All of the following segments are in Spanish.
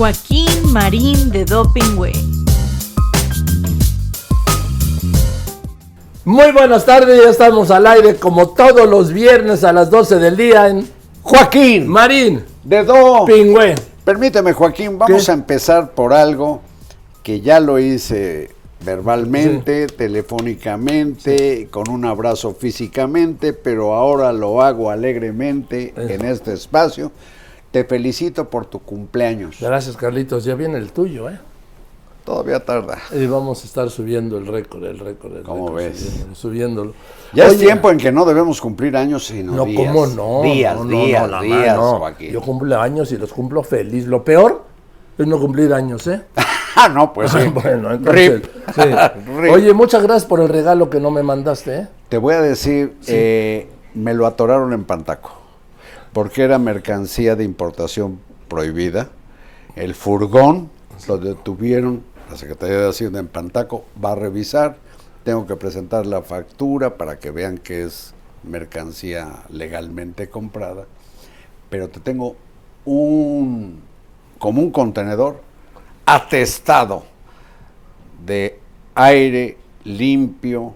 Joaquín Marín de Doping Way. Muy buenas tardes, ya estamos al aire como todos los viernes a las 12 del día en Joaquín, Marín de Do. Pingüe. Permíteme, Joaquín, vamos ¿Qué? a empezar por algo que ya lo hice verbalmente, telefónicamente, con un abrazo físicamente, pero ahora lo hago alegremente en este espacio. Te felicito por tu cumpleaños. Gracias, Carlitos. Ya viene el tuyo, ¿eh? Todavía tarda. Y vamos a estar subiendo el récord, el récord. el ¿Cómo récord, ves? Subiéndolo. subiéndolo. Ya es tiempo en que no debemos cumplir años, sino No, días. ¿cómo no? Días, No, no, días, no, la días. Yo cumplo años y los cumplo feliz. Lo peor es no cumplir años, ¿eh? Ah, no, pues sí. bueno, entonces. Rip. sí. Rip. Oye, muchas gracias por el regalo que no me mandaste, ¿eh? Te voy a decir, eh, me lo atoraron en Pantaco, porque era mercancía de importación prohibida. El furgón lo detuvieron, la Secretaría de Hacienda en Pantaco va a revisar. Tengo que presentar la factura para que vean que es mercancía legalmente comprada. Pero te tengo un, como un contenedor atestado de aire limpio,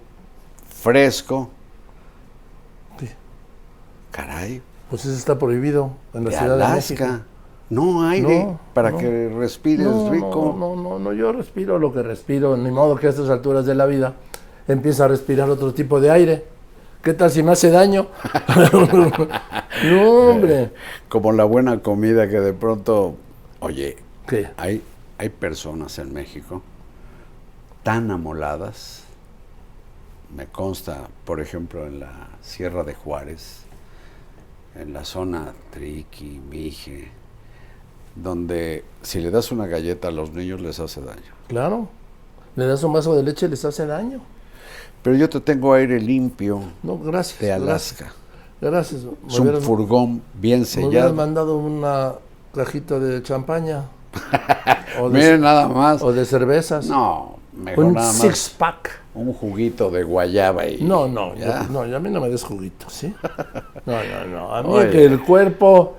fresco. Caray, Pues eso está prohibido en la de Ciudad de México. Alaska. No aire No, para no. que respires no, rico. No, no, no, no, yo respiro lo que respiro, ni modo que a estas alturas de la vida empieza a respirar otro tipo de aire. ¿Qué tal si me hace daño? no, hombre. Como la buena comida que de pronto, oye, ¿Qué? hay, hay personas en México tan amoladas. Me consta, por ejemplo, en la Sierra de Juárez, en la zona Triqui, Mije, donde si le das una galleta a los niños les hace daño. Claro. Le das un vaso de leche les hace daño. Pero yo te tengo aire limpio No, gracias. de Alaska. Gracias. Es un hubieras- furgón bien me hubieras sellado. mandado una cajita de champaña. o, de, Miren nada más. o de cervezas. No, mejor un nada six más pack. Un juguito de guayaba y No, no, ya. yo- no, yo a mí no me des juguito, ¿sí? No, no, no. A mí Oye. que el cuerpo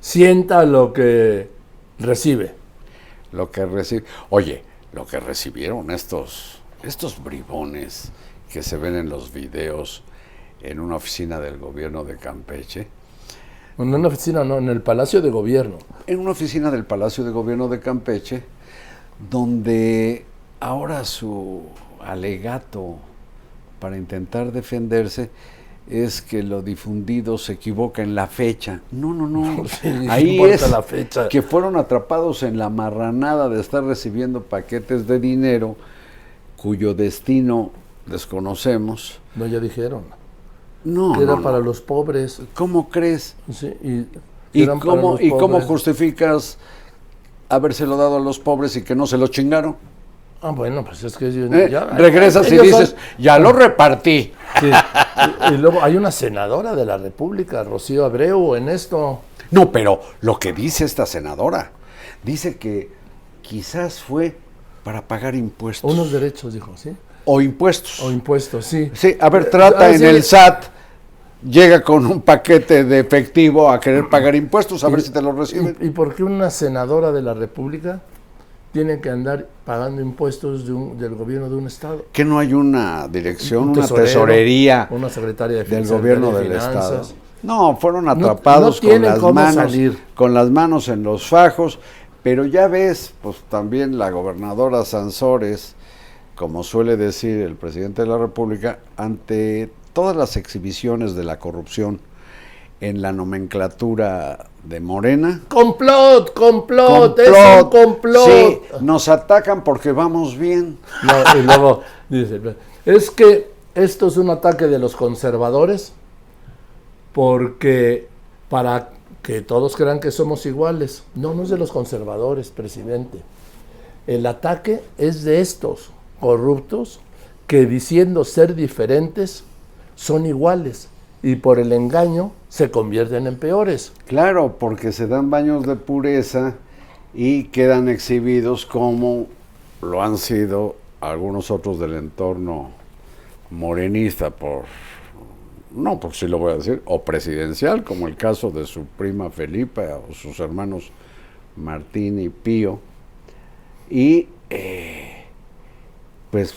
sienta lo que recibe. lo que recibe. Oye, lo que recibieron estos estos bribones que se ven en los videos en una oficina del gobierno de Campeche, En una oficina, no, en el Palacio de Gobierno. en una oficina del Palacio de Gobierno de Campeche, donde ahora su alegato para intentar defenderse es que lo difundido se equivoca en la fecha. No, no, no. Ahí es la fecha. que fueron atrapados en la marranada de estar recibiendo paquetes de dinero cuyo destino desconocemos. No, ya dijeron. No, que era no, no. para los pobres. ¿Cómo crees? Sí, y, ¿Y eran para cómo, ¿Y cómo justificas habérselo dado a los pobres y que no se lo chingaron? Ah, bueno, pues es que yo- ¿Eh? ya- Regresas y dices, son- ya lo repartí. Sí. Y, y luego hay una senadora de la República, Rocío Abreu, en esto. No, pero lo que dice esta senadora, dice que quizás fue para pagar impuestos. Unos derechos, dijo, ¿sí? O impuestos. O impuestos, sí. Sí, a ver, trata Ah, en sí. el SAT, llega con un paquete de efectivo a querer pagar impuestos, a ver si te lo reciben. ¿Y, y por qué una senadora de la República tiene que andar pagando impuestos de un- del gobierno de un estado? Que no hay una dirección, Un una tesorería Una secretaria de del gobierno de del estado. No, fueron no atrapados con tienen las manos, salir. con las manos en los fajos, pero ya ves, pues también la gobernadora Sansores, como suele decir el presidente de la República, ante todas las exhibiciones de la corrupción en la nomenclatura de Morena, ¡Complot! ¡Complot! ¡Es un complot! Sí, nos atacan porque vamos bien. No, y luego dice, es que esto es un ataque de los conservadores porque para que todos crean que somos iguales. No, no es de los conservadores, presidente. El ataque es de estos corruptos que diciendo ser diferentes son iguales y por el engaño se convierten en peores. Claro, porque se dan baños de pureza y quedan exhibidos como lo han sido algunos otros del entorno morenista, por no, porque sí lo voy a decir, o presidencial, como el caso de su prima Felipa o sus hermanos Martín y Pío. Y eh, pues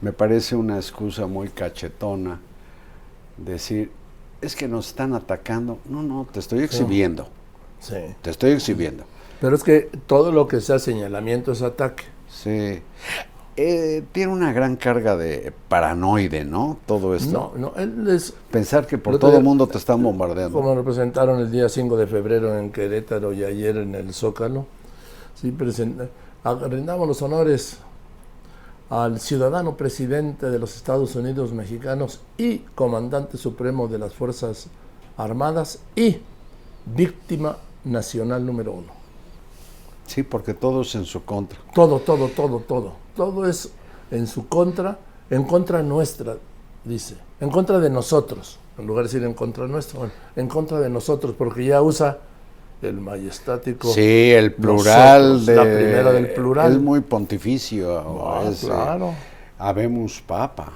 me parece una excusa muy cachetona decir, es que nos están atacando. No, no, te estoy exhibiendo. Sí. Te estoy exhibiendo. Pero es que todo lo que sea señalamiento es ataque. Sí. Eh, tiene una gran carga de paranoide, ¿no? Todo esto. No, no, él es Pensar que por todo el mundo te están bombardeando. como representaron el día 5 de febrero en Querétaro y ayer en el Zócalo. Sí, presenta- rindamos los honores al ciudadano presidente de los Estados Unidos mexicanos y comandante supremo de las Fuerzas Armadas y víctima nacional número uno. Sí, porque todo es en su contra. Todo, todo, todo, todo. Todo es en su contra, en contra nuestra, dice. En contra de nosotros. En lugar de decir en contra nuestro, en contra de nosotros, porque ya usa el majestático. Sí, el plural Nosotros, de la primera del plural. Es muy pontificio. Ah, es, eh, claro. Habemos papa.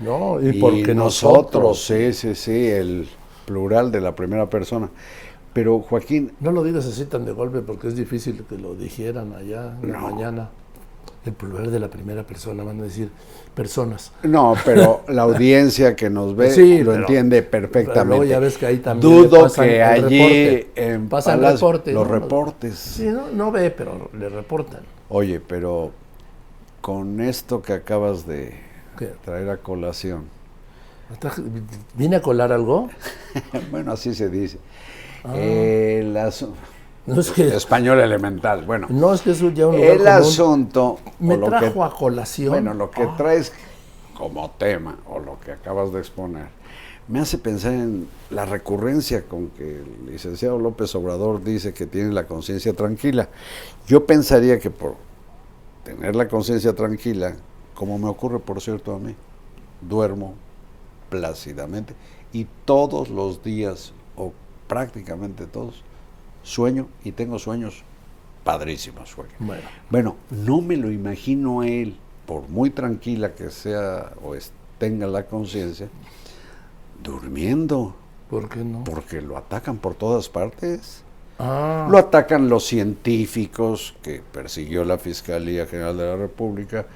¿no? Y, Y, porque nosotros, nosotros. sí, sí, sí, el plural de la primera persona. Pero Joaquín, No lo digas así tan de golpe porque es difícil que lo dijeran allá en la mañana. El plural de la primera persona, van a decir personas. no, pero la audiencia que nos ve Sí, lo pero- entiende pero perfectamente. luego ya ves que ahí también le Dudo que allí reporte. en Pasan los ¿no? reportes. Sí, no, no ve, pero le reportan. Oye, pero con esto que acabas de ¿Qué? traer a colación, ¿Viene a colar algo? bueno, así se dice. Ah. El asu- No es que, español elemental. Bueno, no es que eso ya un lugar el común. asunto. Me lo trajo que- a colación. Bueno, lo que Ah, traes como tema o lo que acabas de exponer me hace pensar en la recurrencia con que el licenciado López Obrador dice que tiene la conciencia tranquila. Yo pensaría que por tener la conciencia tranquila, como me ocurre por cierto a mí, duermo plácidamente y todos los días o prácticamente todos sueño y tengo sueños padrísimos. Bueno, Bueno, no me lo imagino a él, por muy tranquila que sea o tenga la conciencia, durmiendo, ¿por qué no? porque lo atacan por todas partes. Ah, Lo atacan los científicos que persiguió la Fiscalía General de la República.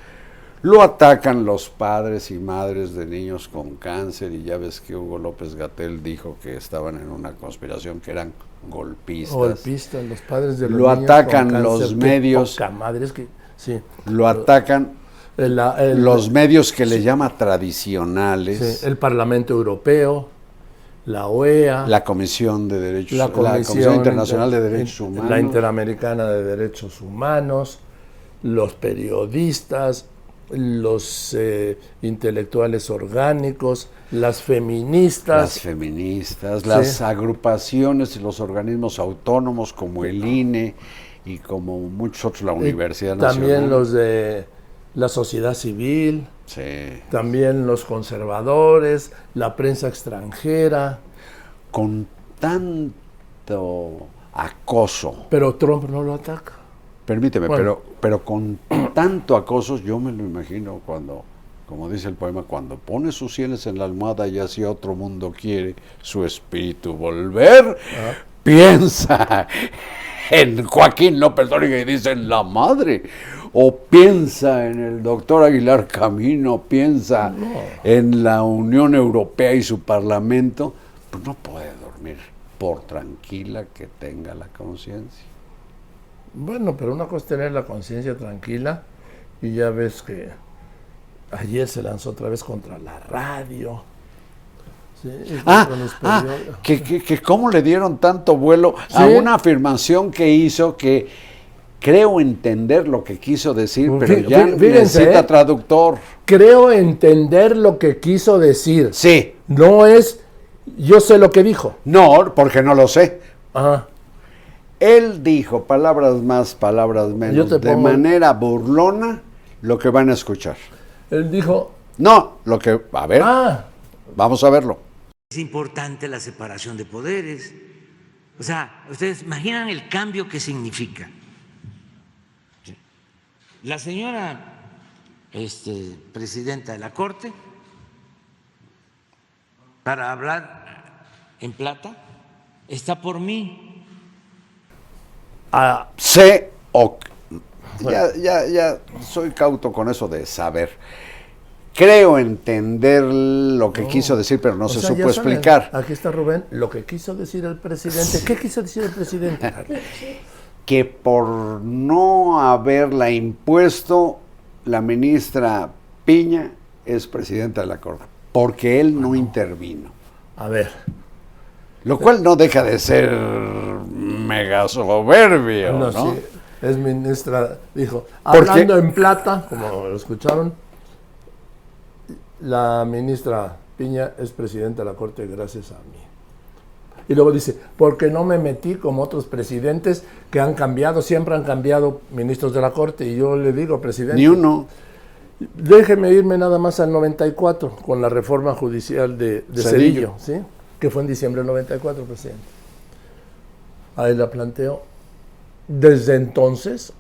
Lo atacan los padres y madres de niños con cáncer y ya ves que Hugo López Gatel dijo que estaban en una conspiración que eran golpistas. golpistas, los padres de los Lo niños atacan con los medios. poca madre, es que, sí. Lo atacan el- los medios que le llama tradicionales, sí, el Parlamento Europeo, la OEA, la Comisión de Derechos la Comisión, Internacional de Derechos Humanos, la Interamericana de Derechos Humanos, los periodistas, los eh, intelectuales orgánicos, las las feministas, feministas, Sí. las agrupaciones y los organismos autónomos como el INE y como muchos otros, la y Universidad Nacional. también los de la sociedad civil, Sí. también los conservadores, la prensa extranjera, Con tanto acoso, pero Trump no lo ataca. Permíteme, Bueno. pero, pero con tanto acoso, yo me lo imagino cuando, como dice el poema, cuando pone sus sienes en la almohada y hacia otro mundo quiere su espíritu volver, piensa en Joaquín López Dóriga y dice en la madre. O piensa en el doctor Aguilar Camino, piensa en la Unión Europea y su Parlamento, pues no puede dormir por tranquila que tenga la conciencia. Bueno, pero una cosa es tener la conciencia tranquila y ya ves que ayer se lanzó otra vez contra la radio. Sí, Ah, ah, que, que, que cómo le dieron tanto vuelo a una afirmación que hizo que creo entender lo que quiso decir, Fí- pero ya fíjense, necesita ¿eh? traductor. Creo entender lo que quiso decir. Sí, No es, yo sé lo que dijo. no, porque no lo sé. Ah, Él dijo palabras más, palabras menos, Yo te de pongo- manera burlona lo que van a escuchar. él dijo, No, lo que, a ver, ah, vamos a verlo. Es importante la separación de poderes. O sea, ustedes imaginan el cambio que significa. La señora este, presidenta de la Corte, para hablar en plata, está por mí. Ah, sé o ya, ya, ya soy cauto con eso de saber. Creo entender lo que quiso decir, pero no o se sea, supo explicar. Aquí está Rubén, lo que quiso decir el presidente. ¿Qué quiso decir el presidente? Que por no haberla impuesto, la ministra Piña es presidenta de la Corte, porque él no intervino. A ver, Lo cual no deja de ser mega soberbio, ¿no? no, sí, es ministra, dijo, Porque- hablando en plata, como lo escucharon, la ministra Piña es presidenta de la Corte gracias a mí. Y luego dice, porque no me metí como otros presidentes que han cambiado, siempre han cambiado ministros de la Corte. Y yo le digo, presidente, Ni uno. déjeme irme nada más al 94 con la reforma judicial de, de Cedillo. Cedillo, ¿sí? Que fue en diciembre del 94, presidente. Ahí la planteo. Desde entonces,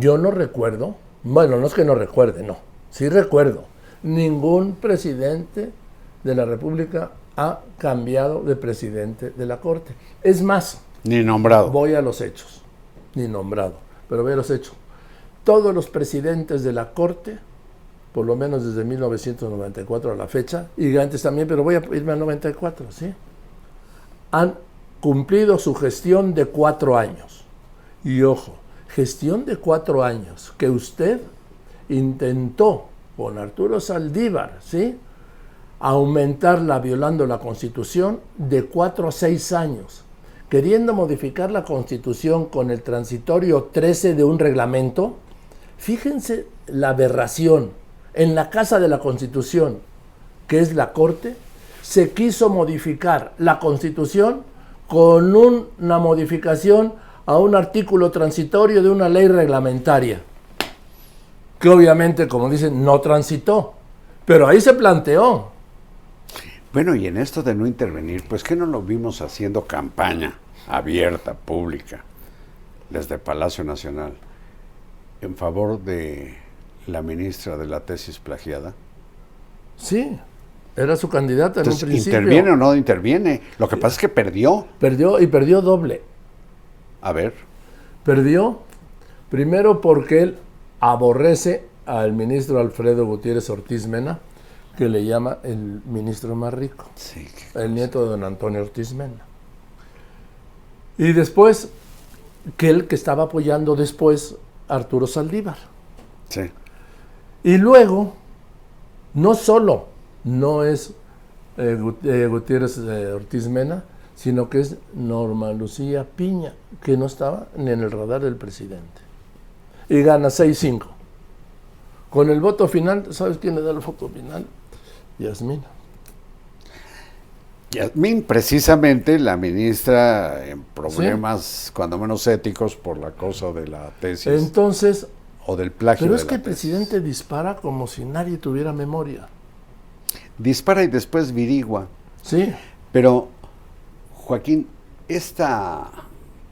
yo no recuerdo, bueno, no es que no recuerde, no, sí recuerdo, ningún presidente de la República ha cambiado de presidente de la Corte. Es más, Ni nombrado. Voy a los hechos, ni nombrado, pero voy a los hechos. Todos los presidentes de la Corte, por lo menos desde 1994 a la fecha, y antes también, pero voy a irme al 94, ¿sí? Han cumplido su gestión de cuatro años. Y ojo, gestión de cuatro años que usted intentó con Arturo Saldívar, ¿sí? aumentarla violando la Constitución de cuatro a seis años, queriendo modificar la Constitución con el transitorio 13 de un reglamento. Fíjense la aberración. En la Casa de la Constitución, que es la Corte, se quiso modificar la Constitución con un- una modificación a un artículo transitorio de una ley reglamentaria que obviamente, como dicen, no transitó. Pero ahí se planteó. Bueno, y en esto de no intervenir, pues que no lo vimos haciendo campaña abierta, pública, desde Palacio Nacional, en favor de la ministra de la tesis plagiada. Sí, era su candidata en un Entonces, principio. ¿interviene o no interviene? Lo que pasa es que perdió. Perdió y perdió doble. A ver, Perdió primero porque él aborrece al ministro Alfredo Gutiérrez Ortiz Mena, que le llama el ministro más rico, sí, el nieto de don Antonio Ortiz Mena. Y después, que él que estaba apoyando después a Arturo Saldívar. sí. Y luego, no solo no es eh, eh, Gutiérrez eh, Ortiz Mena, sino que es Norma Lucía Piña, que no estaba ni en el radar del presidente. Y gana 6-5. Con el voto final, ¿sabes quién le da el voto final? Yasmina. Yasmín, precisamente la ministra en problemas, cuando menos éticos, por la cosa de la tesis Entonces, o del plagio. pero es que el presidente dispara como si nadie tuviera memoria. Dispara y después virigua. Sí, Pero, Joaquín, esta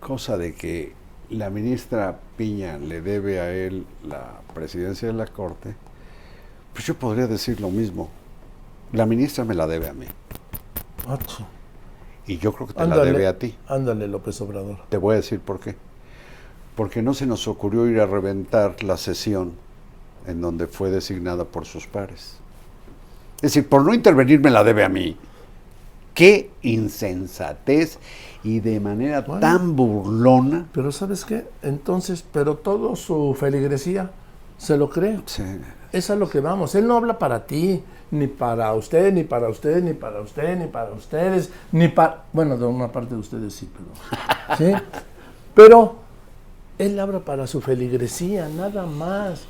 cosa de que la ministra Piña le debe a él la presidencia de la Corte, pues yo podría decir lo mismo. La ministra me la debe a mí. Acho. Y yo creo que te la debe a ti. ándale, López Obrador. Te voy a decir por qué. Porque no se nos ocurrió ir a reventar la sesión en donde fue designada por sus pares. Es decir, por no intervenir me la debe a mí. Qué insensatez y de manera Bueno. tan burlona. Pero ¿sabes qué? Entonces, pero todo su feligresía se lo cree. Sí. Es a lo que vamos. Él no habla para ti, ni para usted, ni para usted, ni para usted, ni para ustedes, ni para... Bueno, de una parte de ustedes sí, pero... ¿Sí? Pero él habla para su feligresía, nada más.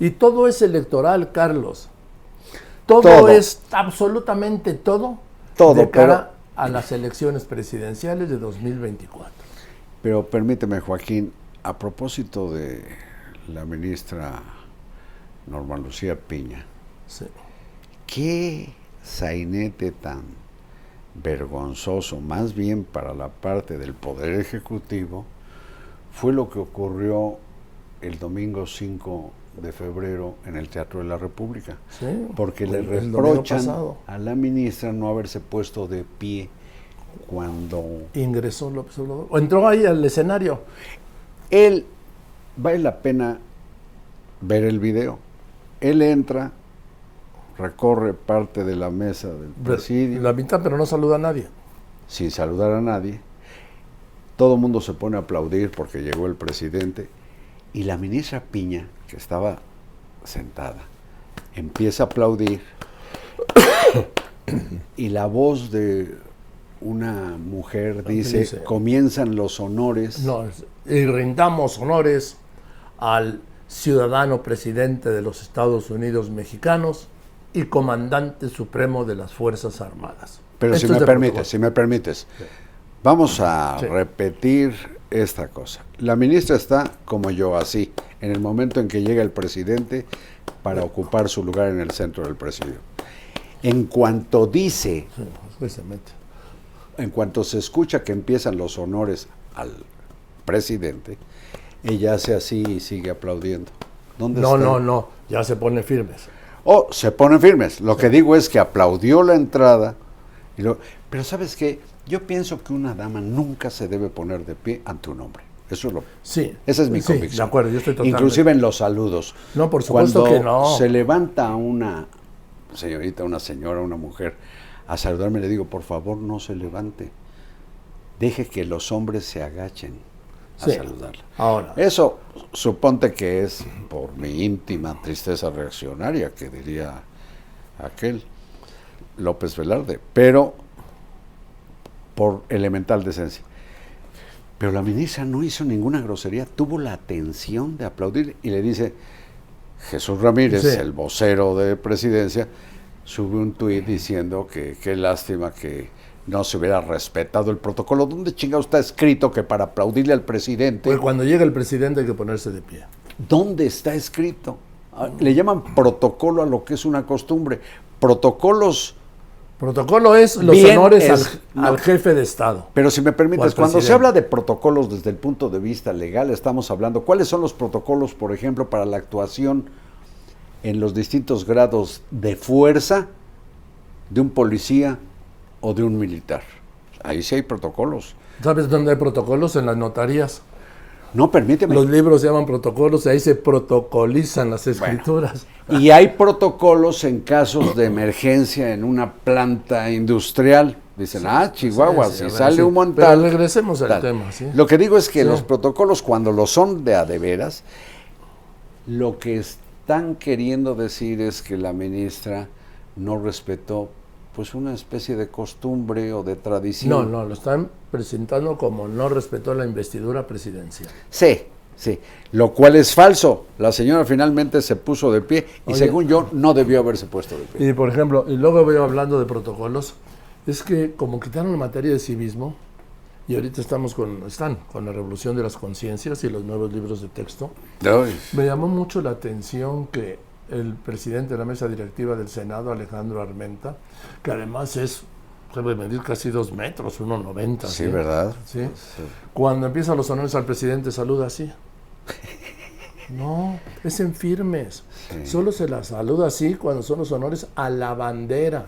Y todo es electoral, Carlos. Todo, Todo. es absolutamente todo, Todo, de cara pero- a las elecciones presidenciales de 2024. Pero permíteme, Joaquín, a propósito de la ministra Norma Lucía Piña, Sí. qué sainete tan vergonzoso, más bien para la parte del Poder Ejecutivo, fue lo que ocurrió el domingo 5 de febrero en el Teatro de la República. Sí, Porque le reprochan a la ministra no haberse puesto de pie cuando... ingresó López Obrador. O entró ahí al escenario. Él, vale la pena ver el video. Él entra, recorre parte de la mesa del presidio, La mitad, pero no saluda a nadie. sin saludar a nadie. Todo el mundo se pone a aplaudir porque llegó el presidente. Y la ministra Piña, que estaba sentada, empieza a aplaudir. y la voz de una mujer dice, dice? comienzan los honores. No, es- y rindamos honores al ciudadano presidente de los Estados Unidos mexicanos y comandante supremo de las Fuerzas Armadas. Pero Esto si me de permites, protocolo. si me permites, vamos a Sí. repetir esta cosa. La ministra está como yo, así, en el momento en que llega el presidente para ocupar su lugar en el centro del presidio. En cuanto dice, en cuanto se escucha que empiezan los honores al presidente, ella hace así y sigue aplaudiendo. ¿Dónde No, está? no, no, ya se pone firmes. O se ponen firmes. Lo que digo es que aplaudió la entrada. Y lo- pero ¿sabes qué? Yo pienso que una dama nunca se debe poner de pie ante un hombre. Eso es lo... Sí. Esa es mi sí, convicción. De acuerdo, yo estoy totalmente. Inclusive en los saludos. No, por supuesto Cuando que no. se levanta una señorita, una señora, una mujer a saludarme, le digo, por favor, no se levante. Deje que los hombres se agachen a Sí. saludarla. Ahora, Eso suponte que es por mi íntima tristeza reaccionaria, que diría aquel López Velarde, pero por elemental decencia. Pero la ministra no hizo ninguna grosería, tuvo la atención de aplaudir y le dice, Jesús Ramírez, Sí. el vocero de presidencia, sube un tuit diciendo que qué lástima que no se hubiera respetado el protocolo. ¿Dónde chingado está escrito que para aplaudirle al presidente pues cuando llega el presidente hay que ponerse de pie. ¿Dónde está escrito? Ah, Le llaman protocolo a lo que es una costumbre. Protocolos, Protocolo es los Bien honores es- al, jefe de Estado. pero si me permites, cuando se habla de protocolos desde el punto de vista legal, estamos hablando, ¿cuáles son los protocolos, por ejemplo, para la actuación en los distintos grados de fuerza de un policía o de un militar? Ahí sí hay protocolos. ¿Sabes dónde hay protocolos? En las notarías. No, permíteme. Los libros se llaman protocolos y ahí se protocolizan las escrituras. Y hay protocolos en casos de emergencia en una planta industrial. Dicen, ah, Chihuahua, Sí, sí, si ver, sale un montón. Regresemos al tema. Lo que digo es que los protocolos, cuando lo son de a de veras, lo que están queriendo decir es que la ministra no respetó pues una especie de costumbre o de tradición. No, no, lo están presentando como no respetó la investidura presidencial. Sí, sí. Lo cual es falso. La señora finalmente se puso de pie y Oye. según yo no debió haberse puesto de pie. Y por ejemplo, y luego veo hablando de protocolos, es que como quitaron la materia de civismo, y ahorita estamos con, están con la revolución de las conciencias y los nuevos libros de texto, Ay, me llamó mucho la atención que el presidente de la mesa directiva del Senado, Alejandro Armenta, que además es, debe medir casi dos metros, 1,90. Sí, ¿verdad? ¿sí? Cuando empiezan los honores al presidente, saluda así. No, es en firmes. Solo se la saluda así cuando son los honores a la bandera.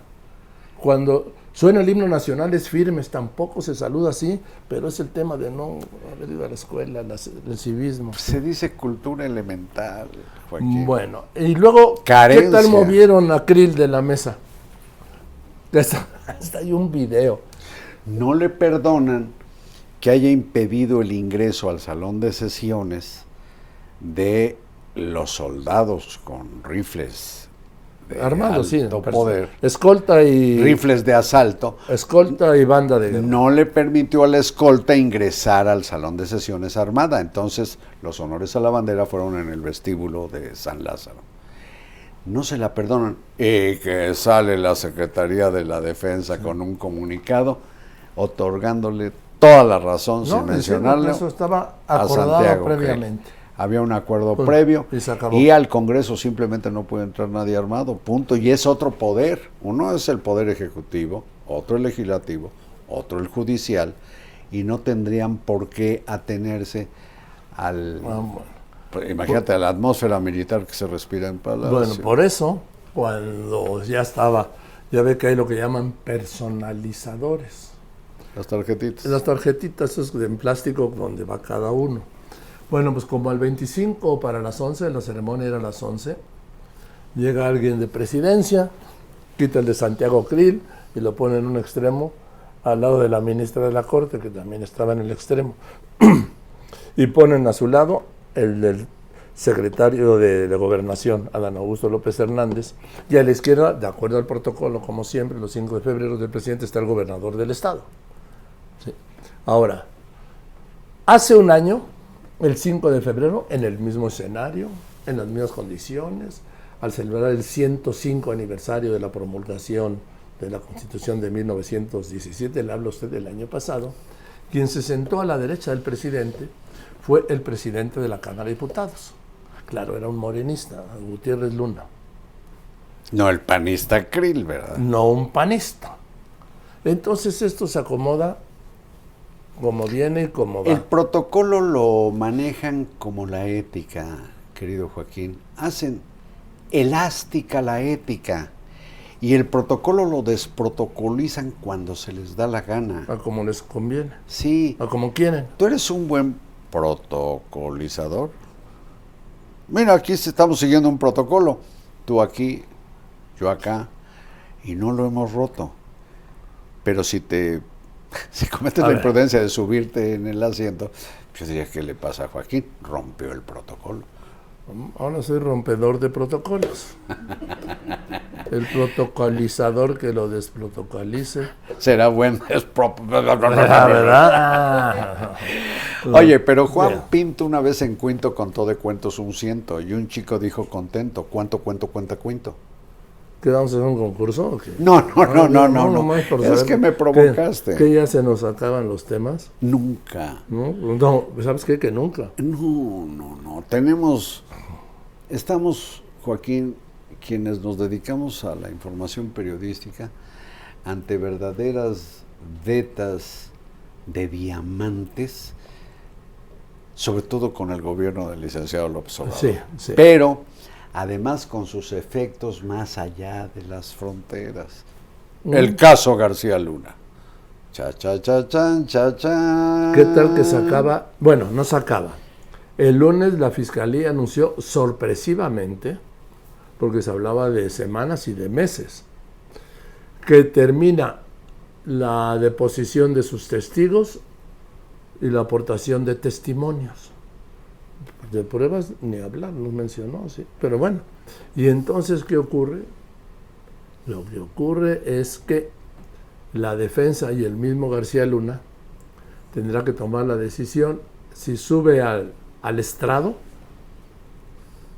Cuando suena el himno nacional es firmes, tampoco se saluda así, pero es el tema de no haber ido a la escuela, la- el civismo. Se dice cultura elemental, Joaquín. Bueno, y luego, ¿qué tal movieron a Krill de la mesa? Está, está ahí un video. No le perdonan que haya impedido el ingreso al salón de sesiones de los soldados con rifles Armado, sí. poder, Escolta y. rifles de asalto. Escolta y banda de guerra. No le permitió a la escolta ingresar al salón de sesiones armada. Entonces, los honores a la bandera fueron en el vestíbulo de San Lázaro. No se la perdonan. Y que sale la Secretaría de la Defensa con un comunicado otorgándole toda la razón, No, sin mencionarlo, Eso estaba a acordado Santiago. Previamente. Había un acuerdo Pues, previo y al Congreso simplemente no puede entrar nadie armado, punto. Y es otro poder. Uno es el poder ejecutivo, otro el legislativo, otro el judicial, y no tendrían por qué atenerse al... Ah, bueno. pues, imagínate, a la atmósfera militar que se respira en Palacio. Bueno, por eso, cuando ya estaba, ya ve que hay lo que llaman personalizadores. Las tarjetitas. Las tarjetitas es en plástico donde va cada uno. Bueno, pues como al 25 para las 11, la ceremonia era a las 11, llega alguien de presidencia, quita el de Santiago Krill y lo pone en un extremo al lado de la ministra de la Corte, que también estaba en el extremo, y ponen a su lado el del secretario de, Gobernación, Adán Augusto López Hernández, y a la izquierda, de acuerdo al protocolo, como siempre, los 5 de febrero del presidente está el gobernador del estado. Ahora, hace un año, el 5 de febrero, en el mismo escenario, en las mismas condiciones, al celebrar el 105 aniversario de la promulgación de la Constitución de 1917, le habla usted del año pasado, quien se sentó a la derecha del presidente fue el presidente de la Cámara de Diputados. Claro, era un morenista, Gutiérrez Luna. No el panista Krill, ¿verdad? No un panista. Entonces esto se acomoda como viene y como va. El protocolo lo manejan como la ética, querido Joaquín. Hacen elástica la ética. Y el protocolo lo desprotocolizan cuando se les da la gana. A como les conviene. Sí. A como quieren. Tú eres un buen protocolizador. Mira, aquí estamos siguiendo un protocolo. Tú aquí, yo acá. Y no lo hemos roto. Pero si te si cometes A la ver. imprudencia de subirte en el asiento, pues diría, ¿qué le pasa a Joaquín? Rompió el protocolo. Ahora soy rompedor de protocolos. El protocolizador que lo desprotocolice. Será buen. Ah, ¿verdad? Ah. Oye, pero Juan. Pinto una vez en Cuento contó de cuentos un ciento y un chico dijo contento, ¿cuánto cuento cuenta cuento? ¿Qué vamos a hacer un concurso? o qué? No, no, no, no, no, no. nomás por Es que me que- provocaste. Que, ya se nos acaban los temas. Nunca. ¿No? No, ¿sabes qué? Que nunca. No, no, no. Tenemos, estamos, Joaquín, quienes nos dedicamos a la información periodística, ante verdaderas vetas de diamantes, sobre todo con el gobierno del licenciado López Obrador. Sí, sí. Pero, además, con sus efectos más allá de las fronteras. Mm. El caso García Luna. Cha, cha, cha, chan, cha, chan. ¿Qué tal que se acaba? Bueno, no se acaba. El lunes la fiscalía anunció sorpresivamente, porque se hablaba de semanas y de meses, que termina la deposición de sus testigos y la aportación de testimonios. De pruebas ni hablar, nos mencionó, sí. Pero bueno, ¿y entonces qué ocurre? Lo que ocurre es que la defensa y el mismo García Luna tendrá que tomar la decisión si sube al, al estrado,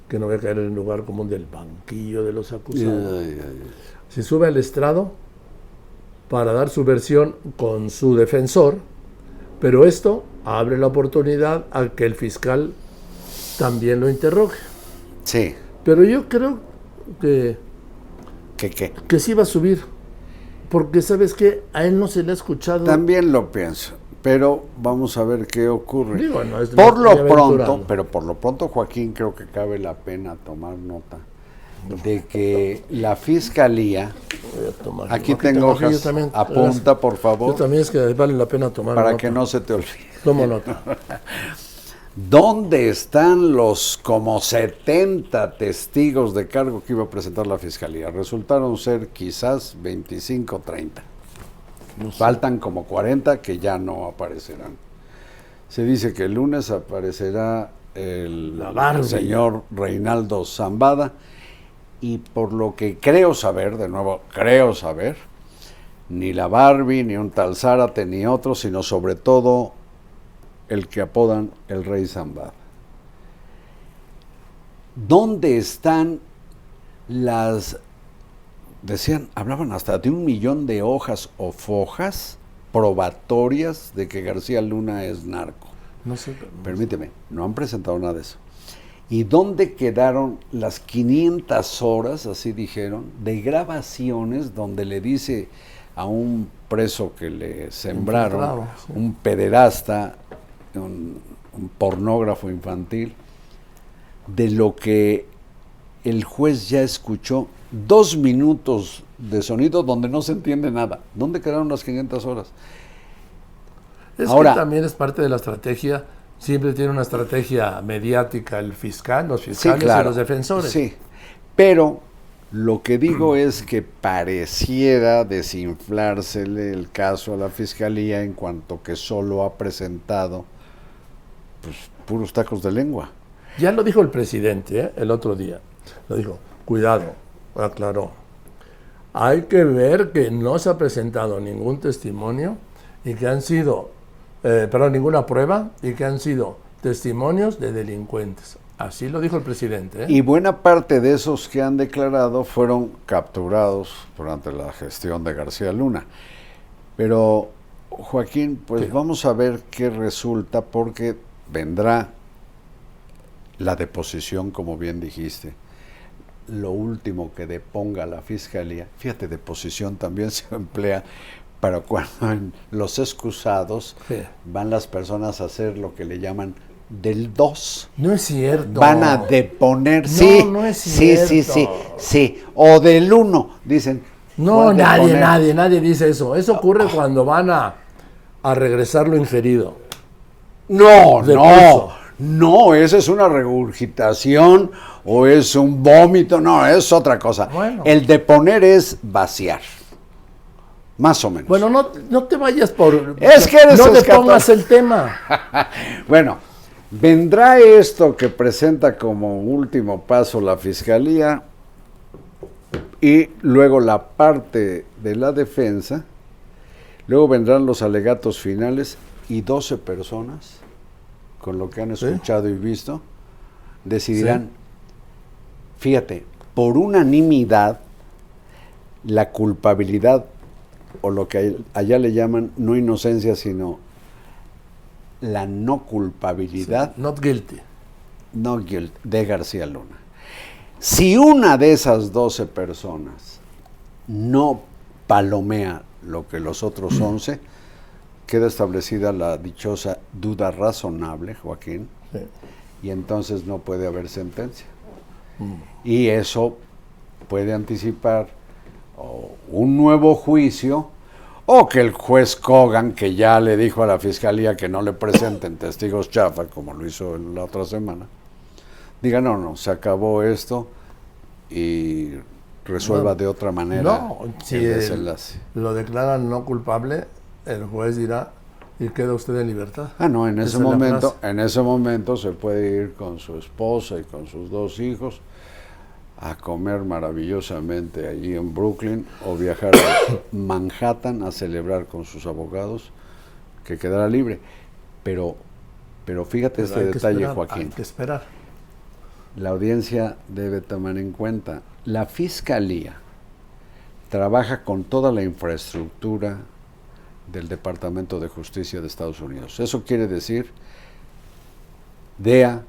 que no voy a caer en el lugar común del banquillo de los acusados, si sube al estrado para dar su versión con su defensor, pero esto abre la oportunidad a que el fiscal también lo interrogue. Sí, Pero yo creo que, ¿qué qué? que sí va a subir, porque sabes que a él no se le ha escuchado. También lo pienso, pero vamos a ver qué ocurre. Digo, no es por lo pronto, pero por lo pronto, Joaquín, creo que cabe la pena tomar nota de que la fiscalía, Voy a tomar. aquí tengo yo hojas, también. apunta por Yo favor, también es que vale la pena tomar para nota. que no se te olvide. Tomo nota. ¿Dónde están los como 70 testigos de cargo que iba a presentar la fiscalía? Resultaron ser quizás 25 o 30. Faltan como 40 que ya no aparecerán. Se dice que el lunes aparecerá el La señor Reinaldo Zambada y por lo que creo saber, de nuevo creo saber, ni la Barbie, ni un tal Zárate, ni otro, sino sobre todo el que apodan el Rey Zambada. ¿Dónde están las, decían, hablaban hasta de un millón de hojas o fojas probatorias de que García Luna es narco? No sé. Permíteme, no han presentado nada de eso. ¿Y dónde quedaron las 500 horas, así dijeron, de grabaciones donde le dice a un preso que le sembraron, sí. un pederasta, un, un pornógrafo infantil, de lo que el juez ya escuchó dos minutos de sonido donde no se entiende nada? ¿Dónde quedaron las 500 horas? Es Ahora- que también es parte de la estrategia siempre tiene una estrategia mediática el fiscal, los fiscales y los defensores. Sí, pero lo que digo es que pareciera desinflársele el caso a la fiscalía en cuanto que solo ha presentado pues, puros tacos de lengua. Ya lo dijo el presidente ¿eh? el otro día. Lo dijo, cuidado, aclaró. Hay que ver que no se ha presentado ningún testimonio y que han sido, eh, perdón, ninguna prueba y que han sido testimonios de delincuentes. Así lo dijo el presidente. ¿eh? Y buena parte de esos que han declarado fueron capturados durante la gestión de García Luna. Pero, Joaquín, pues vamos a ver qué resulta porque vendrá la deposición, como bien dijiste. Lo último que deponga la fiscalía, fíjate, deposición también se emplea para cuando en los excusados van las personas a hacer lo que le llaman del 2. No es cierto. Van a deponer, sí, no es sí, sí, sí, sí, o del 1, dicen. No, nadie, nadie, nadie dice eso. Eso ocurre cuando van a, a regresar lo inferido. No, no, no, esa es una regurgitación o es un vómito, no, es otra cosa. El deponer es vaciar. Más o menos. Bueno, no, no te vayas por. Es que eres No te pongas el tema. bueno, vendrá esto que presenta como último paso la fiscalía y luego la parte de la defensa. Luego vendrán los alegatos finales y 12 personas, con lo que han escuchado y visto, decidirán, fíjate, por unanimidad, la culpabilidad o lo que allá le llaman no inocencia, sino la no culpabilidad. not guilty. No guilty, de García Luna. Si una de esas 12 personas no palomea lo que los otros 11, queda establecida la dichosa duda razonable, Joaquín, y entonces no puede haber sentencia. Mm. Y eso puede anticipar un nuevo juicio o que el juez Kogan, que ya le dijo a la fiscalía que no le presenten testigos chafa, como lo hizo la otra semana, diga, no, no, se acabó esto y resuelva de otra manera no, si lo declaran no culpable, el juez dirá y queda usted en libertad. Ah, no, en ese momento, en ese momento se puede ir con su esposa y con sus dos hijos a comer maravillosamente allí en Brooklyn o viajar a Manhattan a celebrar con sus abogados que quedará libre. Pero, pero fíjate este detalle, Joaquín. Hay que esperar. La audiencia debe tomar en cuenta, la fiscalía trabaja con toda la infraestructura del Departamento de Justicia de Estados Unidos. Eso quiere decir DEA,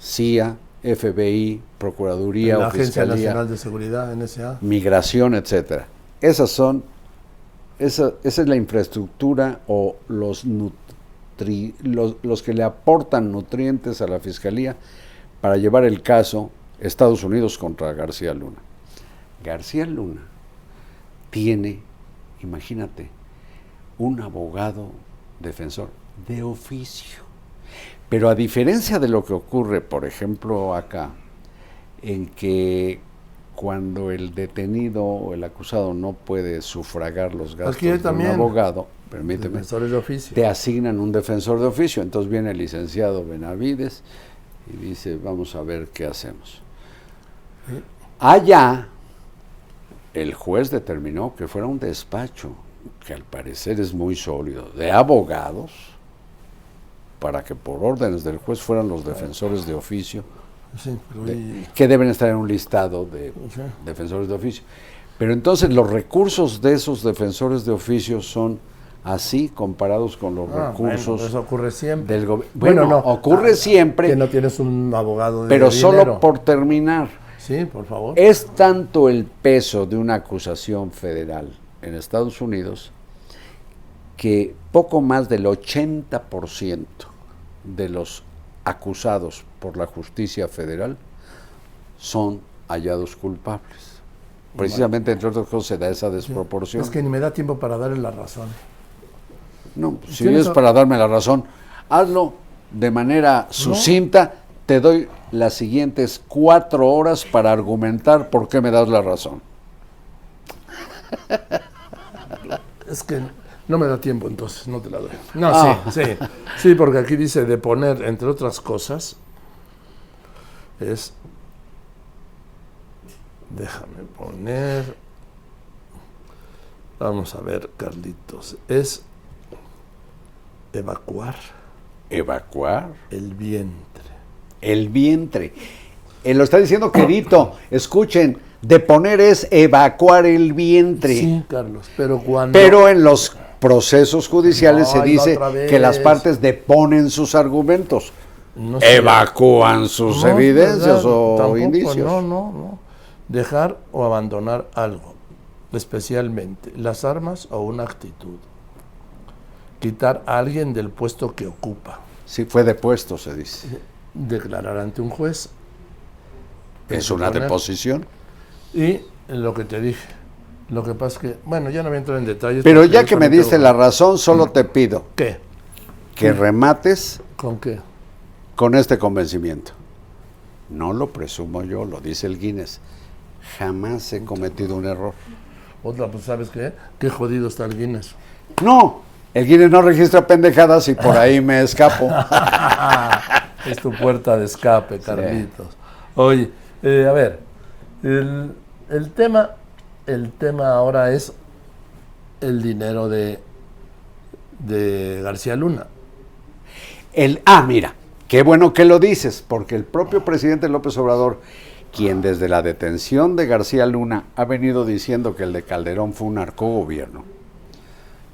CIA, FBI, Procuraduría, la Agencia Nacional de Seguridad, NSA, Migración, etcétera. Esas son, esa, esa es la infraestructura o los, los, los que le aportan nutrientes a la Fiscalía para llevar el caso Estados Unidos contra García Luna. García Luna tiene, imagínate, un abogado defensor de oficio. Pero a diferencia de lo que ocurre, por ejemplo, acá, en que cuando el detenido o el acusado no puede sufragar los gastos de un abogado, permíteme, te asignan un defensor de oficio. Entonces viene el licenciado Benavides y dice, vamos a ver qué hacemos. Allá, el juez determinó que fuera un despacho, que al parecer es muy sólido, de abogados, para que por órdenes del juez fueran los defensores de oficio, que deben estar en un listado de defensores de oficio. Pero entonces los recursos de esos defensores de oficio son así comparados con los ah, recursos eso ocurre siempre del gobierno. Bueno, no, ocurre ah, siempre. Que no tienes un abogado de Pero solo por terminar. Sí, por favor. Es tanto el peso de una acusación federal en Estados Unidos que poco más del 80% de los acusados por la justicia federal son hallados culpables. Precisamente, entre otras cosas, se da esa desproporción. Es que ni me da tiempo para darle la razón. No, si es para darme la razón, hazlo de manera sucinta, te doy las siguientes cuatro horas para argumentar por qué me das la razón. Es que no me da tiempo entonces, no te la doy. No, Ah. sí, sí. Sí, porque aquí dice de poner, entre otras cosas, es. Déjame poner. Vamos a ver, Carlitos. Es evacuar Evacuar el vientre. el vientre. Él lo está diciendo quedito. Escuchen, de poner es evacuar el vientre. Sí, Carlos, pero cuando. Pero en los procesos judiciales se dice que las partes deponen sus argumentos. no sé. Evacúan sus No, evidencias o Tampoco, indicios. No, no, no. Dejar o abandonar algo, especialmente las armas o una actitud. Quitar a alguien del puesto que ocupa. Sí, fue depuesto, se dice. Declarar ante un juez. Es una deposición. Y lo que te dije. Lo que pasa es que, bueno, ya no voy a entrar en detalles. Pero ya que me diste la razón, solo te pido ¿Qué? que remates ¿Con qué? con este convencimiento. No lo presumo yo, lo dice el Guinness. Jamás he cometido un error. Otra, pues, ¿sabes qué? Qué jodido está el Guinness. No, el Guinness no registra pendejadas y por ahí me escapo. Es tu puerta de escape, Carlitos. Oye, eh, a ver, el, el tema, el tema ahora es el dinero de, de García Luna. El, ah, mira, qué bueno que lo dices, porque el propio presidente López Obrador, quien desde la detención de García Luna ha venido diciendo que el de Calderón fue un narcogobierno,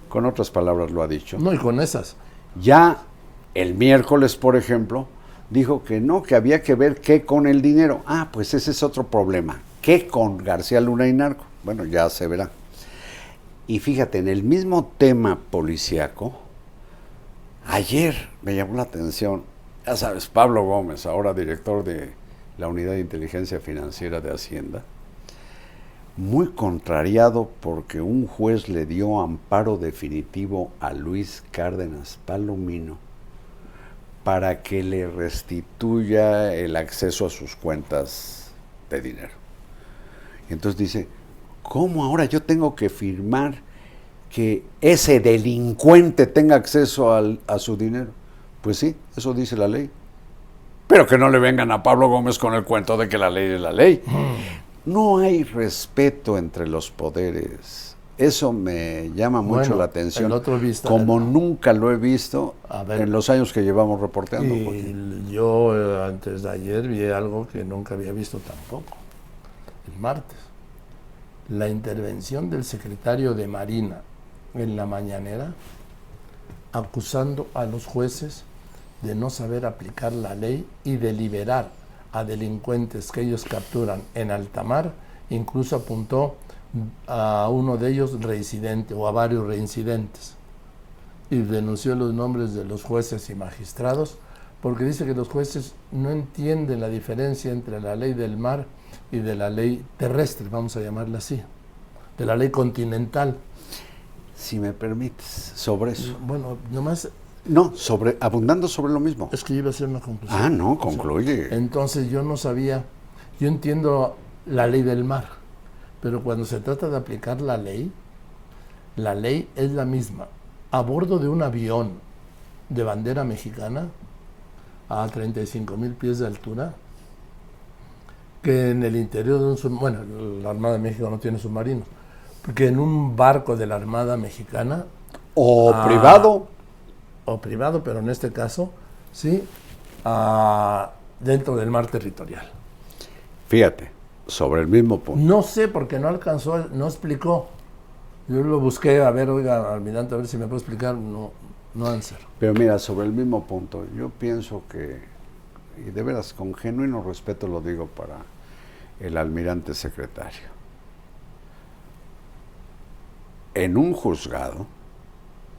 con otras palabras lo ha dicho, No, y con esas. ya el miércoles, por ejemplo, dijo que no, que había que ver qué con el dinero. Ah, pues ese es otro problema. ¿Qué con García Luna y narco? Bueno, ya se verá. Y fíjate, en el mismo tema policiaco, ayer me llamó la atención, ya sabes, Pablo Gómez, ahora director de la Unidad de Inteligencia Financiera de Hacienda, muy contrariado porque un juez le dio amparo definitivo a Luis Cárdenas Palomino para que le restituya el acceso a sus cuentas de dinero. Y entonces dice, ¿cómo ahora yo tengo que firmar que ese delincuente tenga acceso al- a su dinero? Pues sí, eso dice la ley. Pero que no le vengan a Pablo Gómez con el cuento de que la ley es la ley. No hay respeto entre los poderes. Eso me llama mucho Bueno, la atención. el otro vista- como nunca lo he visto ver. en los años que llevamos reporteando. Y yo eh, antes de ayer vi algo que nunca había visto tampoco. El martes. La intervención del secretario de Marina en la mañanera acusando a los jueces de no saber aplicar la ley y de liberar a delincuentes que ellos capturan en alta mar. Incluso apuntó a uno de ellos reincidente o a varios reincidentes y denunció los nombres de los jueces y magistrados porque dice que los jueces no entienden la diferencia entre la ley del mar y de la ley terrestre, vamos a llamarla así, de la ley continental. Si me permites, sobre eso. Bueno, nomás No, sobre, abundando sobre lo mismo. es que yo iba a hacer una conclusión. Ah, no, concluye. Entonces yo no sabía, yo entiendo la ley del mar, pero cuando se trata de aplicar la ley, la ley es la misma. A bordo de un avión de bandera mexicana, a 35 mil pies de altura, que en el interior de un sub- bueno, la Armada de México no tiene submarinos, porque en un barco de la Armada Mexicana, O privado, o privado, pero en este caso, sí, dentro del mar territorial. fíjate, sobre el mismo punto. No sé porque no alcanzó, no explicó. Yo lo busqué, a ver, oiga, almirante, a ver si me puede explicar. No, no answer. Pero mira, sobre el mismo punto, yo pienso que, y de veras, con genuino respeto lo digo para el almirante secretario, en un juzgado,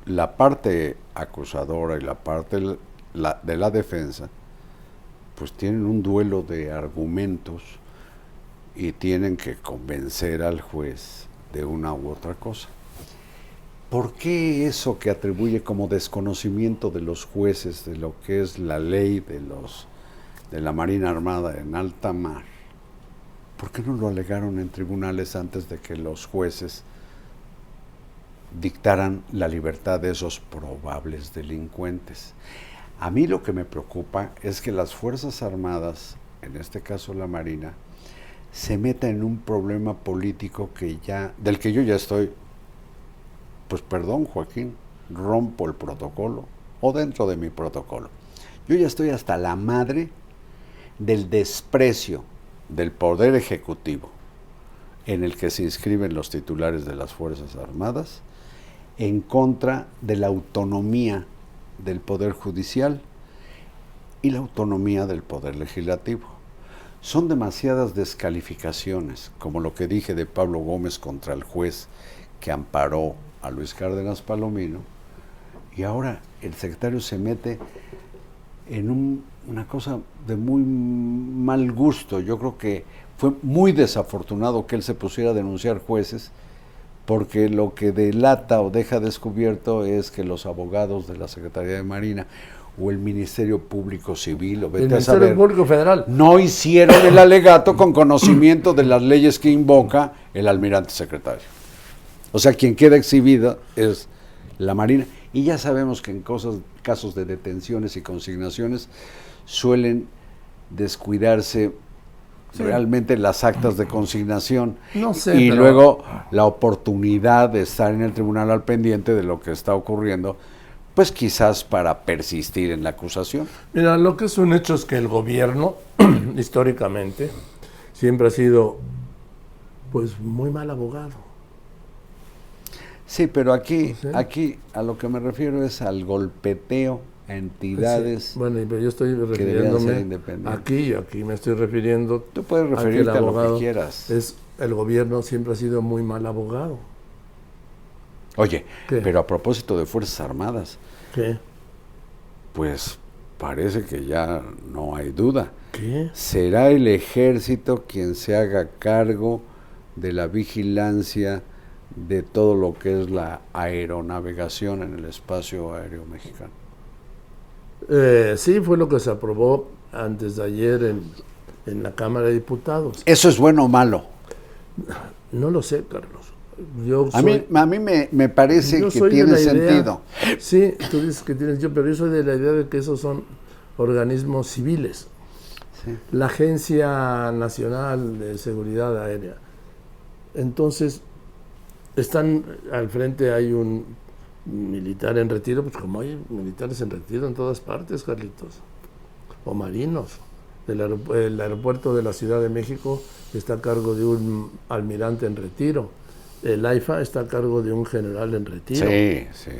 la parte acusadora y la parte la- de la defensa, pues tienen un duelo de argumentos y tienen que convencer al juez de una u otra cosa. ¿Por qué eso que atribuye como desconocimiento de los jueces de lo que es la ley de los de la Marina Armada en alta mar? ¿Por qué no lo alegaron en tribunales antes de que los jueces dictaran la libertad de esos probables delincuentes? A mí lo que me preocupa es que las Fuerzas Armadas, en este caso la Marina, se meta en un problema político que ya, del que yo ya estoy pues perdón Joaquín, rompo el protocolo o dentro de mi protocolo. Yo ya estoy hasta la madre del desprecio del poder ejecutivo en el que se inscriben los titulares de las Fuerzas Armadas en contra de la autonomía del Poder Judicial y la autonomía del Poder Legislativo. Son demasiadas descalificaciones, como lo que dije de Pablo Gómez contra el juez que amparó a Luis Cárdenas Palomino, y ahora el secretario se mete en una cosa de muy mal gusto. Yo creo que fue muy desafortunado que él se pusiera a denunciar jueces, porque lo que delata o deja descubierto es que los abogados de la Secretaría de Marina o el Ministerio Público Civil o el Ministerio Público Federal no hicieron el alegato con conocimiento de las leyes que invoca el almirante secretario. O sea, quien queda exhibida es la Marina. Y ya sabemos que en cosas, casos de detenciones y consignaciones suelen descuidarse realmente las actas de consignación no sé, y luego la oportunidad de estar en el tribunal al pendiente de lo que está ocurriendo, pues quizás para persistir en la acusación. Mira, lo que es un hecho es que el gobierno, históricamente, siempre ha sido pues muy mal abogado. Sí, pero aquí, aquí a lo que me refiero es al golpeteo a entidades. Bueno, pero yo estoy refiriéndome aquí, aquí me estoy refiriendo. Tú puedes referirte a, lo que quieras. Es el gobierno siempre ha sido muy mal abogado. Oye, pero a propósito de fuerzas armadas. ¿Qué? Pues parece que ya no hay duda. ¿Qué? Será el ejército quien se haga cargo de la vigilancia de todo lo que es la aeronavegación en el espacio aéreo mexicano. Eh, sí, fue lo que se aprobó antes de ayer en, en, la Cámara de Diputados. ¿Eso es bueno o malo? No lo sé, Carlos. Yo a, mí, a mí me, me parece que tiene sentido. sí, tú dices que tienes yo, pero yo soy de la idea de que esos son organismos civiles. La Agencia Nacional de Seguridad Aérea. Entonces, están al frente, hay un militar en retiro, pues como hay militares en retiro en todas partes, Carlitos, o marinos. El, aeropuerto de la Ciudad de México está a cargo de un almirante en retiro. El AIFA está a cargo de un general en retiro. Sí, sí.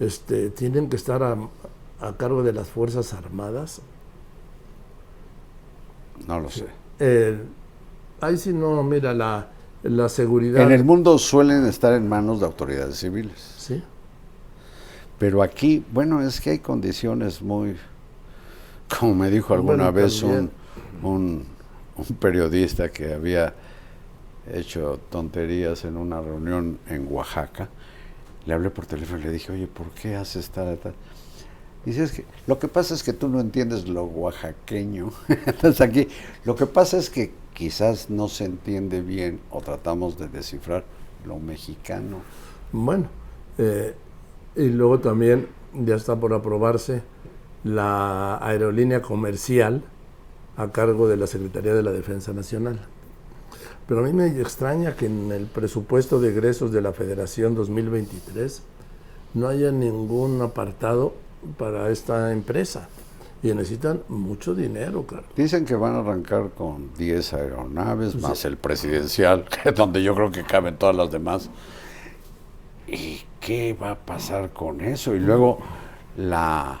Este, tienen que estar a, cargo de las Fuerzas Armadas. No lo sé. ahí sí no, mira, la, la seguridad. En el mundo suelen estar en manos de autoridades civiles. Sí. Pero aquí, bueno, es que hay condiciones muy, como me dijo alguna vez un, un, periodista que había hecho tonterías en una reunión en Oaxaca, le hablé por teléfono y le dije, oye, ¿por qué haces tal, tal? Dice, es que lo que pasa es que tú no entiendes lo oaxaqueño. Entonces aquí, lo que pasa es que quizás no se entiende bien o tratamos de descifrar lo mexicano. Bueno, eh, y luego también ya está por aprobarse la aerolínea comercial a cargo de la Secretaría de la Defensa Nacional. Pero a mí me extraña que en el presupuesto de egresos de la Federación 2023 no haya ningún apartado para esta empresa y necesitan mucho dinero, claro. Dicen que van a arrancar con 10 aeronaves, más el presidencial, donde yo creo que caben todas las demás. ¿Y qué va a pasar con eso? Y luego la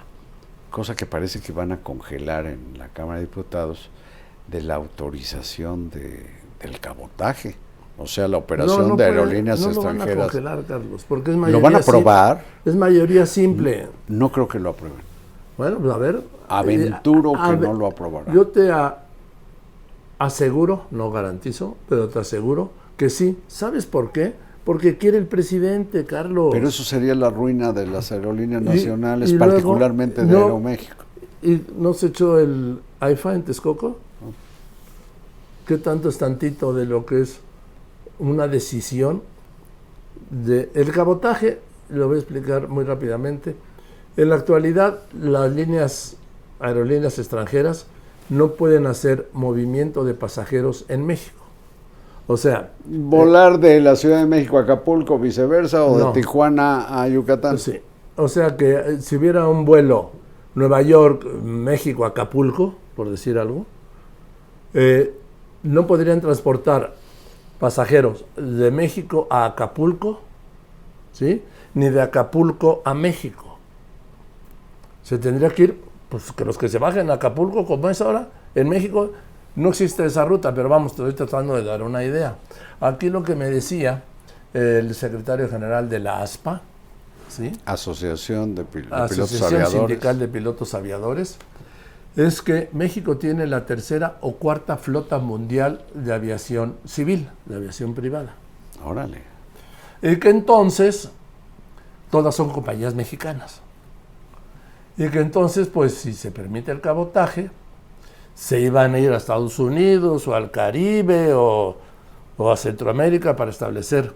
cosa que parece que van a congelar en la Cámara de Diputados de la autorización de, del cabotaje. O sea, la operación de aerolíneas extranjeras. Lo van a congelar, Carlos, porque es mayoría ¿Lo van a aprobar? es mayoría simple. No creo que lo aprueben. Bueno, pues a ver. Aventuro eh, que no lo aprobará. Yo te aseguro, no garantizo, pero te aseguro que sí. ¿Sabes por qué? porque quiere el presidente, Carlos. Pero eso sería la ruina de las aerolíneas nacionales, y particularmente de no- Aeroméxico. ¿Y no se echó el AIFA en Texcoco? ¿Qué tanto es tantito de lo que es una decisión de el cabotaje? Lo voy a explicar muy rápidamente. En la actualidad, las líneas aerolíneas extranjeras no pueden hacer movimiento de pasajeros en México. O sea, Volar de la Ciudad de México a Acapulco, viceversa, o No. de Tijuana a Yucatán. Sí. O sea que eh, si hubiera un vuelo Nueva York, México, Acapulco, por decir algo, eh, no podrían transportar pasajeros de México a Acapulco, ¿sí? Ni de Acapulco a México. Se tendría que ir, pues que los que se bajen a Acapulco, como es ahora, en México no existe esa ruta, pero vamos, estoy tratando de dar una idea. Aquí lo que me decía el secretario general de la ASPA, ¿sí? Asociación de, pil- de Pilotos Asociación Aviadores. Sindical de Pilotos Aviadores, es que México tiene la tercera o cuarta flota mundial de aviación civil, de aviación privada. Órale. Y que entonces todas son compañías mexicanas. Y que entonces, pues si se permite el cabotaje, se iban a ir a Estados Unidos o al Caribe o, o a Centroamérica para establecer,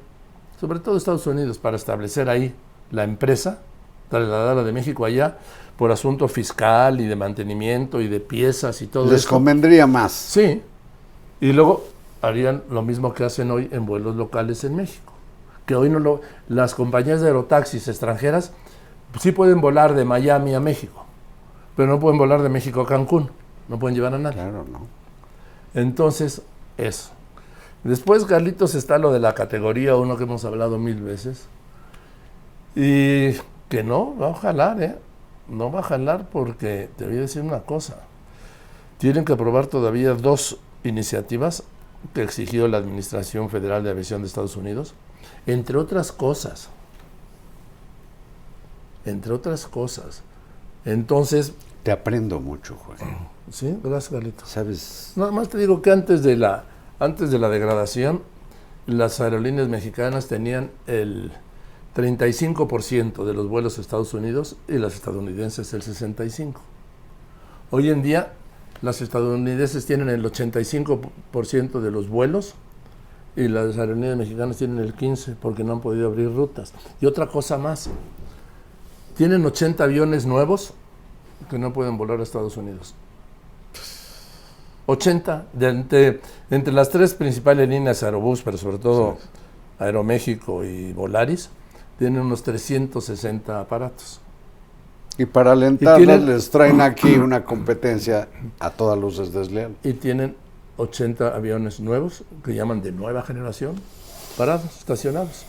sobre todo Estados Unidos, para establecer ahí la empresa, trasladarla de México allá por asunto fiscal y de mantenimiento y de piezas y todo Les eso. convendría más. Sí. Y luego harían lo mismo que hacen hoy en vuelos locales en México. Que hoy no lo. Las compañías de aerotaxis extranjeras sí pueden volar de Miami a México, pero no pueden volar de México a Cancún. No pueden llevar a nadie. Claro, ¿no? Entonces, eso. Después, Carlitos, está lo de la categoría 1 que hemos hablado mil veces. Y que no, va a jalar, ¿eh? No va a jalar porque te voy a decir una cosa. Tienen que aprobar todavía dos iniciativas que exigió la Administración Federal de Aviación de Estados Unidos, entre otras cosas. Entre otras cosas. Entonces, Te aprendo mucho, Juan. sí, gracias, Carlitos. ¿Sabes? Nada más te digo que antes de la, antes de la degradación, las aerolíneas mexicanas tenían el 35% de los vuelos a Estados Unidos y las estadounidenses el 65%. Hoy en día, las estadounidenses tienen el 85% de los vuelos y las aerolíneas mexicanas tienen el 15% porque no han podido abrir rutas. Y otra cosa más, tienen 80 aviones nuevos que no pueden volar a Estados Unidos. 80, de entre, entre las tres principales líneas Aerobús, pero sobre todo Aeroméxico y Volaris, tienen unos 360 aparatos. Y para alentarlos tienen- les traen aquí una competencia a todas luces desleal. Y tienen 80 aviones nuevos, que llaman de nueva generación, parados, estacionados.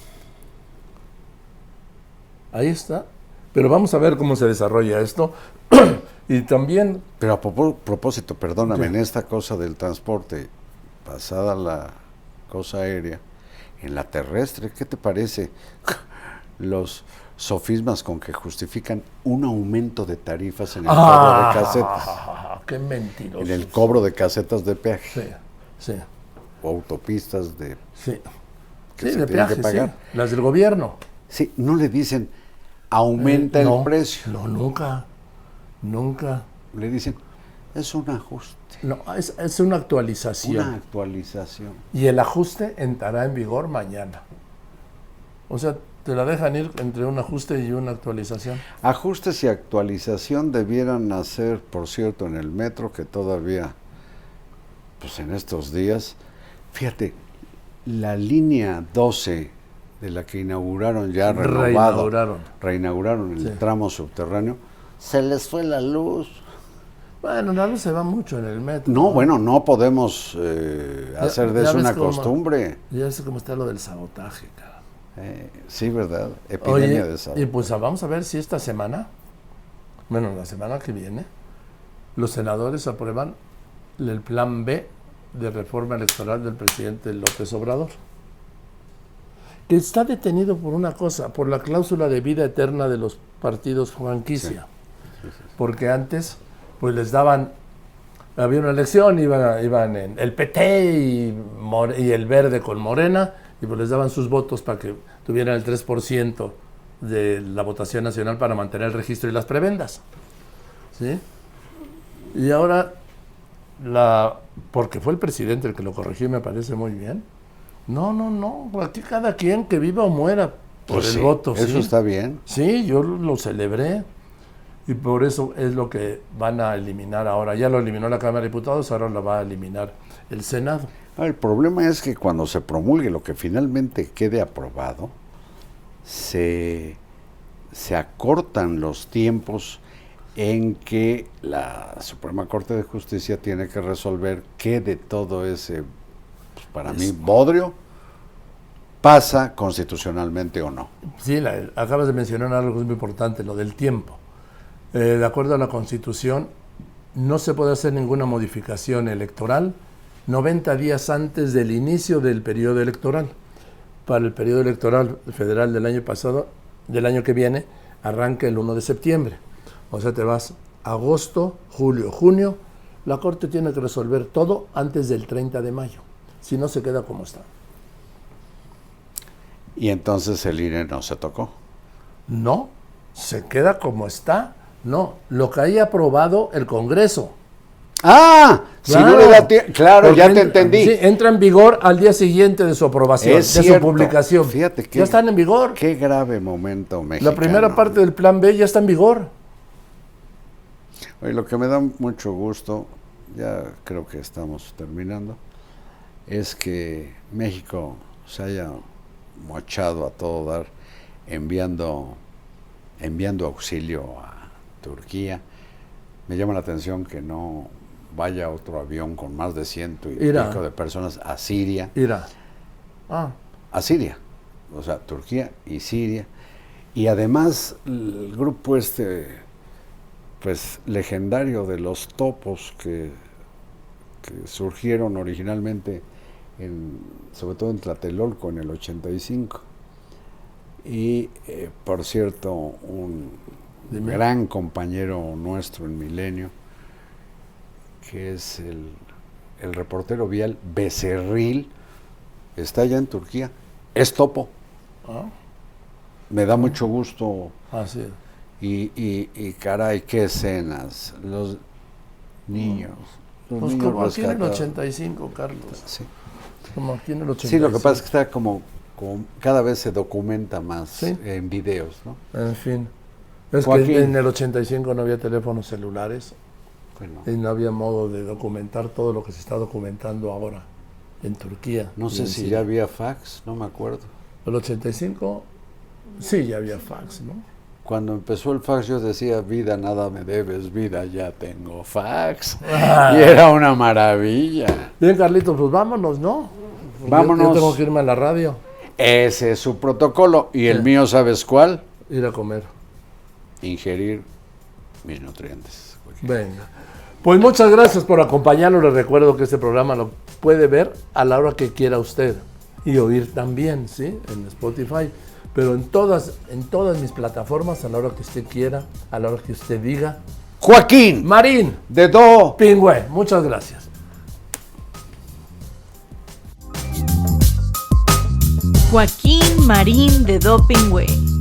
Ahí está. Pero vamos a ver cómo se desarrolla esto. y también Pero a propósito, perdóname, Sí. en esta cosa del transporte, pasada la cosa aérea, en la terrestre, ¿qué te parece? Los sofismas con que justifican un aumento de tarifas en el cobro de casetas, Ah, ¡Qué mentiroso! en el cobro de casetas de peaje Sí, sí, o autopistas de... sí. Que Sí, se de tienen que peaje, sí. pagar. Las del gobierno. Sí, no le dicen aumenta Eh, no, el precio, No, nunca. Nunca. le dicen es un ajuste, No, es, es una actualización. una actualización. Y el ajuste entrará en vigor mañana. O sea, te la dejan ir entre un ajuste y una actualización. Ajustes y actualización debieran hacer, por cierto, en el metro, que todavía, pues en estos días, fíjate, la línea 12 de la que inauguraron ya renovado, Reinauguraron. reinauguraron el Sí. tramo subterráneo, se les fue la luz. Bueno, la luz se va mucho en el metro. No, bueno, no podemos eh, Ya- hacer de eso una cómo- costumbre. Ya sé cómo está lo del sabotaje, cara. Eh, sí, ¿verdad? Epidemia Oye, de salud. y pues vamos a ver si esta semana, bueno, la semana que viene, los senadores aprueban el plan B de reforma electoral del presidente López Obrador. Que está detenido por una cosa, por la cláusula de vida eterna de los partidos franquicia. Porque antes, pues les daban, había una elección, iban, iban en el PT y el Verde con Morena, y pues les daban sus votos para que tuvieran el 3% de la votación nacional para mantener el registro y las prebendas. ¿Sí? Y ahora, la, porque fue el presidente el que lo corrigió y me parece muy bien. No, no, no, aquí cada quien que viva o muera por Pues el sí, voto. Eso ¿sí? está bien. Sí, yo lo celebré. Y por eso es lo que van a eliminar ahora. Ya lo eliminó la Cámara de Diputados, ahora lo va a eliminar el Senado. Ah, El problema es que cuando se promulgue lo que finalmente quede aprobado, se, se acortan los tiempos en que la Suprema Corte de Justicia tiene que resolver qué de todo ese, pues, para mí, bodrio, pasa constitucionalmente o no. Sí, la- acabas de mencionar algo muy importante, lo del tiempo. Eh, de acuerdo a la Constitución, no se puede hacer ninguna modificación electoral 90 días antes del inicio del periodo electoral. Para el periodo electoral federal del año pasado, del año que viene, arranca el 1 de septiembre. O sea, te vas agosto, julio, junio. La Corte tiene que resolver todo antes del 30 de mayo. Si no, se queda como está. Y entonces el INE no se tocó. No, se queda como está. No, lo que haya aprobado el Congreso. ¡Ah! Si no le da claro, Porque ya te en- entendí. sí, entra en vigor al día siguiente de su aprobación, Es de cierto. su publicación. Fíjate que ya están en vigor. Qué grave momento mexicano. La primera parte del plan B ya está en vigor. Oye, lo que me da mucho gusto, ya creo que estamos terminando, es que México se haya mochado a todo dar enviando, enviando auxilio a Turquía. Me llama la atención que no vaya otro avión con más de ciento y pico de personas a Siria. Mira. Ah, a Siria, o sea, Turquía y Siria. Y además el grupo este, pues legendario de los topos que, que surgieron originalmente, en, sobre todo en Tlatelolco en el 85. Y eh, por cierto, un Dime. gran compañero nuestro en Milenio, que es el, el reportero vial Becerril, está allá en Turquía. Es topo. ah, Me da mucho gusto. así es. Y, y, y caray, qué escenas. Los niños. Los Pues niños como aquí en el rescatados. 85, Carlos. Sí. Como aquí en el 85. Sí, lo que pasa es que está como, como cada vez se documenta más Sí. en videos, ¿no? En fin. Es Joaquín. que en el 85 no había teléfonos celulares Bueno, y no había modo de documentar todo lo que se está documentando ahora en Turquía. no sé si Siria. ya había fax, no me acuerdo. El 85, sí, ya había fax, ¿no? Cuando empezó el fax yo decía, vida, nada me debes, vida, ya tengo fax. Ah. Y era una maravilla. Bien, Carlitos, pues vámonos, ¿no? Yo- Vámonos. Yo, tengo que irme a la radio, Ese es su protocolo. ¿Y el Sí. mío sabes cuál? ir a comer. Ingerir mis nutrientes. Venga. Pues muchas gracias por acompañarnos. Les recuerdo que este programa lo puede ver a la hora que quiera usted y oír también, ¿sí? En Spotify. Pero en todas, en todas mis plataformas, a la hora que usted quiera, a la hora que usted diga. Joaquín, Marín, de Do. Pingüe, muchas gracias. Joaquín Marín de Dopingway.